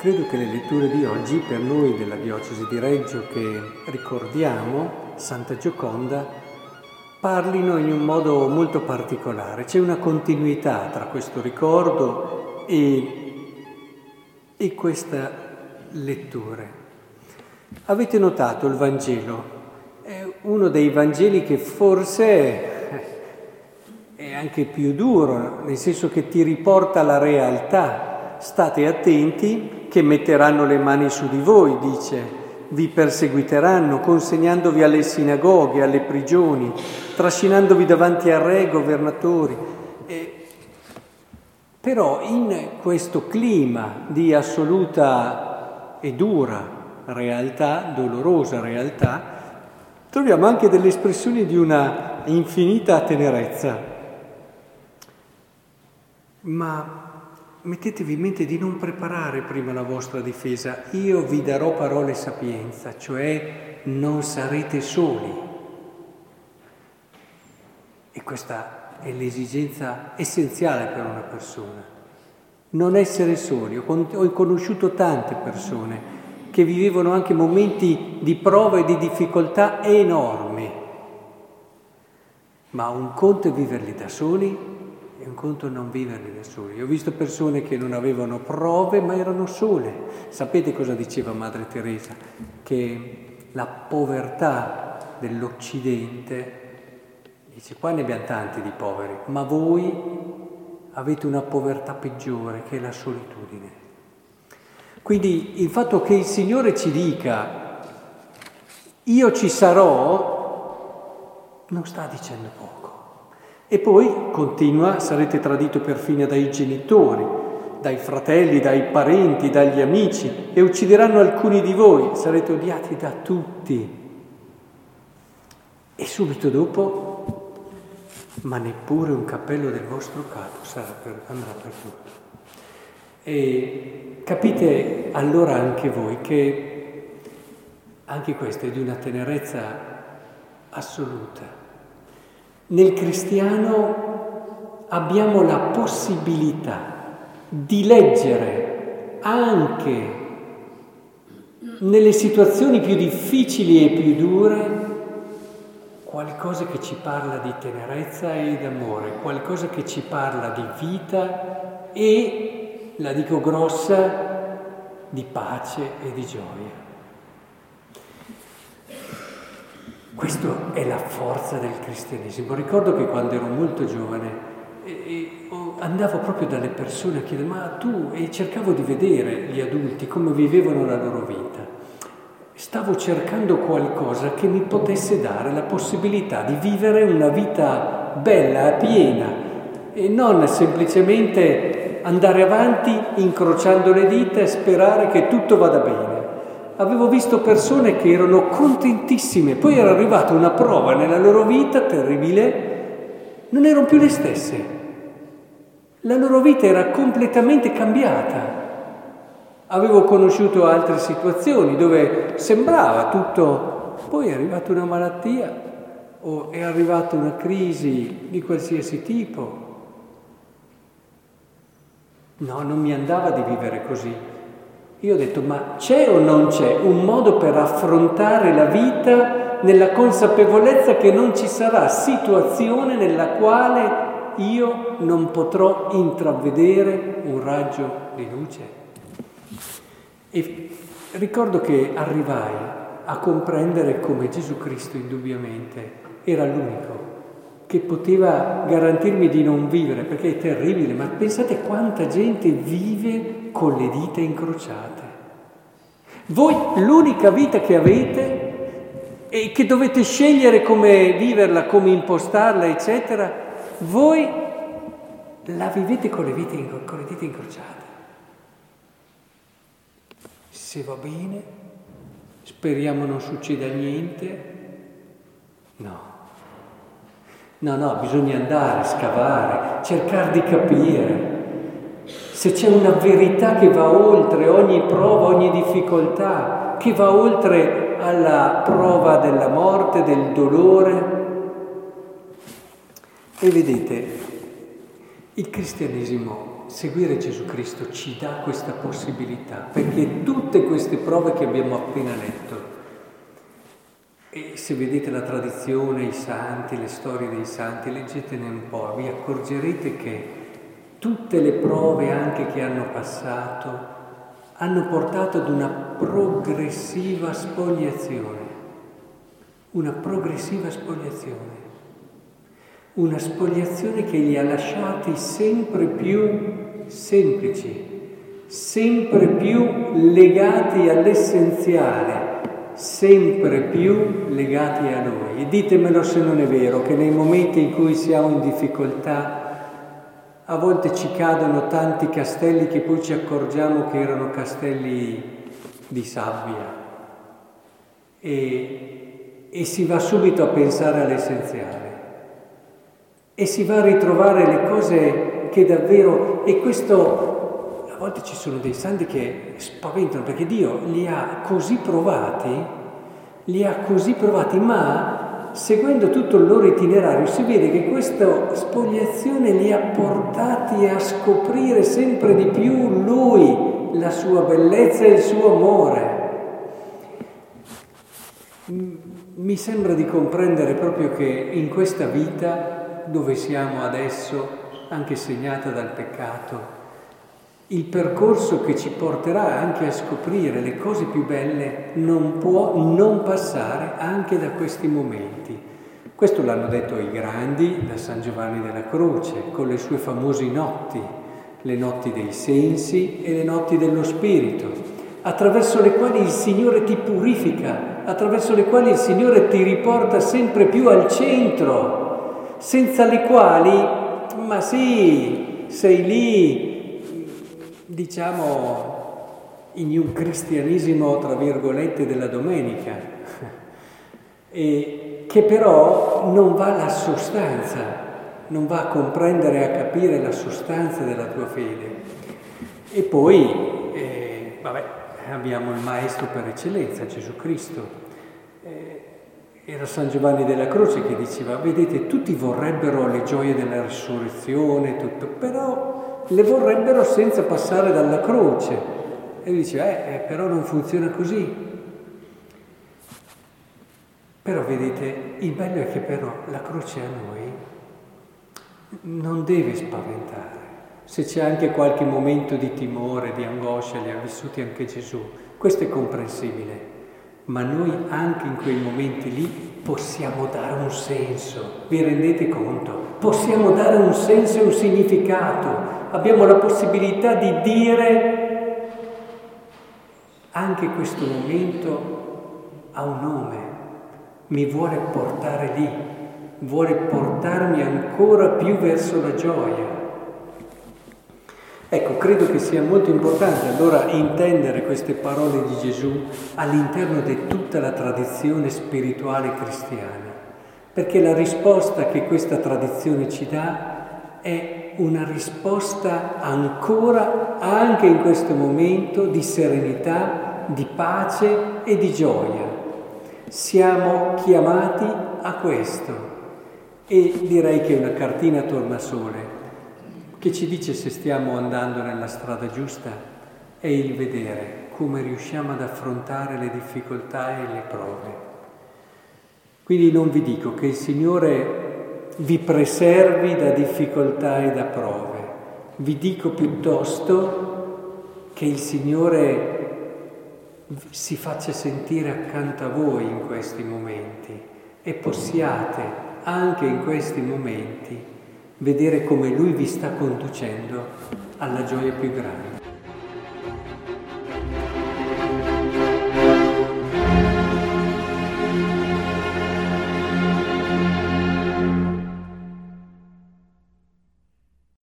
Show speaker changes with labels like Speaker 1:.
Speaker 1: Credo che le letture di oggi per noi della diocesi di Reggio che ricordiamo, Santa Gioconda, parlino in un modo molto particolare. C'è una continuità tra questo ricordo e, e questa lettura. Avete notato il Vangelo? È uno dei Vangeli che forse è anche più duro, nel senso che ti riporta alla realtà state attenti che metteranno le mani su di voi, dice, vi perseguiteranno, consegnandovi alle sinagoghe, alle prigioni, trascinandovi davanti a re, governatori. E, però in questo clima di assoluta e dura realtà, dolorosa realtà, troviamo anche delle espressioni di una infinita tenerezza. Ma mettetevi in mente di non preparare prima la vostra difesa, io vi darò parole sapienza, cioè non sarete soli. E questa è l'esigenza essenziale per una persona, non essere soli. Ho conosciuto tante persone che vivevano anche momenti di prova e di difficoltà enormi, ma un conto è viverli da soli conto non viverli da soli. Ho visto persone che non avevano prove ma erano sole. Sapete cosa diceva Madre Teresa? Che la povertà dell'Occidente, dice qua ne abbiamo tanti di poveri, ma voi avete una povertà peggiore che è la solitudine. Quindi il fatto che il Signore ci dica io ci sarò non sta dicendo poco. E poi continua, sarete tradito perfino dai genitori, dai fratelli, dai parenti, dagli amici e uccideranno alcuni di voi, sarete odiati da tutti. E subito dopo, ma neppure un cappello del vostro capo per, andrà perduto. E capite allora anche voi che anche questo è di una tenerezza assoluta. Nel cristiano abbiamo la possibilità di leggere anche nelle situazioni più difficili e più dure qualcosa che ci parla di tenerezza e d'amore, qualcosa che ci parla di vita e, la dico grossa, di pace e di gioia. Questa è la forza del cristianesimo. Ricordo che quando ero molto giovane andavo proprio dalle persone a chiedere ma tu e cercavo di vedere gli adulti come vivevano la loro vita. Stavo cercando qualcosa che mi potesse dare la possibilità di vivere una vita bella, piena e non semplicemente andare avanti incrociando le dita e sperare che tutto vada bene avevo visto persone che erano contentissime, poi era arrivata una prova nella loro vita terribile, non erano più le stesse. La loro vita era completamente cambiata. Avevo conosciuto altre situazioni dove sembrava tutto, poi è arrivata una malattia o è arrivata una crisi di qualsiasi tipo. No, non mi andava di vivere così. Io ho detto, ma c'è o non c'è un modo per affrontare la vita nella consapevolezza che non ci sarà situazione nella quale io non potrò intravedere un raggio di luce? E ricordo che arrivai a comprendere come Gesù Cristo indubbiamente era l'unico che poteva garantirmi di non vivere, perché è terribile, ma pensate quanta gente vive con le dita incrociate. Voi l'unica vita che avete e che dovete scegliere come viverla, come impostarla, eccetera, voi la vivete con le, vite, con le dita incrociate. Se va bene, speriamo non succeda niente, no. No, no, bisogna andare, scavare, cercare di capire. Se c'è una verità che va oltre ogni prova, ogni difficoltà, che va oltre alla prova della morte, del dolore. E vedete, il cristianesimo seguire Gesù Cristo ci dà questa possibilità, perché tutte queste prove che abbiamo appena letto, e se vedete la tradizione, i santi, le storie dei santi, leggetene un po', vi accorgerete che tutte le prove anche che hanno passato hanno portato ad una progressiva spogliazione, una progressiva spogliazione, una spogliazione che li ha lasciati sempre più semplici, sempre più legati all'essenziale, sempre più legati a Lui. E ditemelo se non è vero, che nei momenti in cui siamo in difficoltà, a volte ci cadono tanti castelli che poi ci accorgiamo che erano castelli di sabbia e, e si va subito a pensare all'essenziale e si va a ritrovare le cose che davvero... E questo, volte ci sono dei santi che spaventano perché Dio li ha così provati, li ha così provati, ma seguendo tutto il loro itinerario si vede che questa spogliazione li ha portati a scoprire sempre di più Lui, la sua bellezza e il suo amore. Mi sembra di comprendere proprio che in questa vita dove siamo adesso, anche segnata dal peccato, il percorso che ci porterà anche a scoprire le cose più belle non può non passare anche da questi momenti. Questo l'hanno detto i grandi da San Giovanni della Croce, con le sue famose notti, le notti dei sensi e le notti dello spirito, attraverso le quali il Signore ti purifica, attraverso le quali il Signore ti riporta sempre più al centro senza le quali, ma sì, sei lì, diciamo, in un cristianesimo, tra virgolette, della domenica, e che però non va alla sostanza, non va a comprendere e a capire la sostanza della tua fede. E poi, eh, vabbè, abbiamo il Maestro per eccellenza, Gesù Cristo. Eh, era San Giovanni della Croce che diceva, vedete, tutti vorrebbero le gioie della risurrezione, tutto, però le vorrebbero senza passare dalla croce. E lui diceva, eh, eh, però non funziona così. Però vedete, il bello è che però la croce a noi non deve spaventare. Se c'è anche qualche momento di timore, di angoscia, li ha vissuti anche Gesù, questo è comprensibile ma noi anche in quei momenti lì possiamo dare un senso, vi rendete conto? Possiamo dare un senso e un significato, abbiamo la possibilità di dire anche questo momento ha un nome, mi vuole portare lì, vuole portarmi ancora più verso la gioia. Ecco, credo che sia molto importante allora intendere queste parole di Gesù all'interno di tutta la tradizione spirituale cristiana, perché la risposta che questa tradizione ci dà è una risposta ancora, anche in questo momento, di serenità, di pace e di gioia. Siamo chiamati a questo e direi che una cartina tornasole che ci dice se stiamo andando nella strada giusta è il vedere come riusciamo ad affrontare le difficoltà e le prove. Quindi non vi dico che il Signore vi preservi da difficoltà e da prove, vi dico piuttosto che il Signore si faccia sentire accanto a voi in questi momenti e possiate anche in questi momenti vedere come Lui vi sta conducendo alla gioia più grande.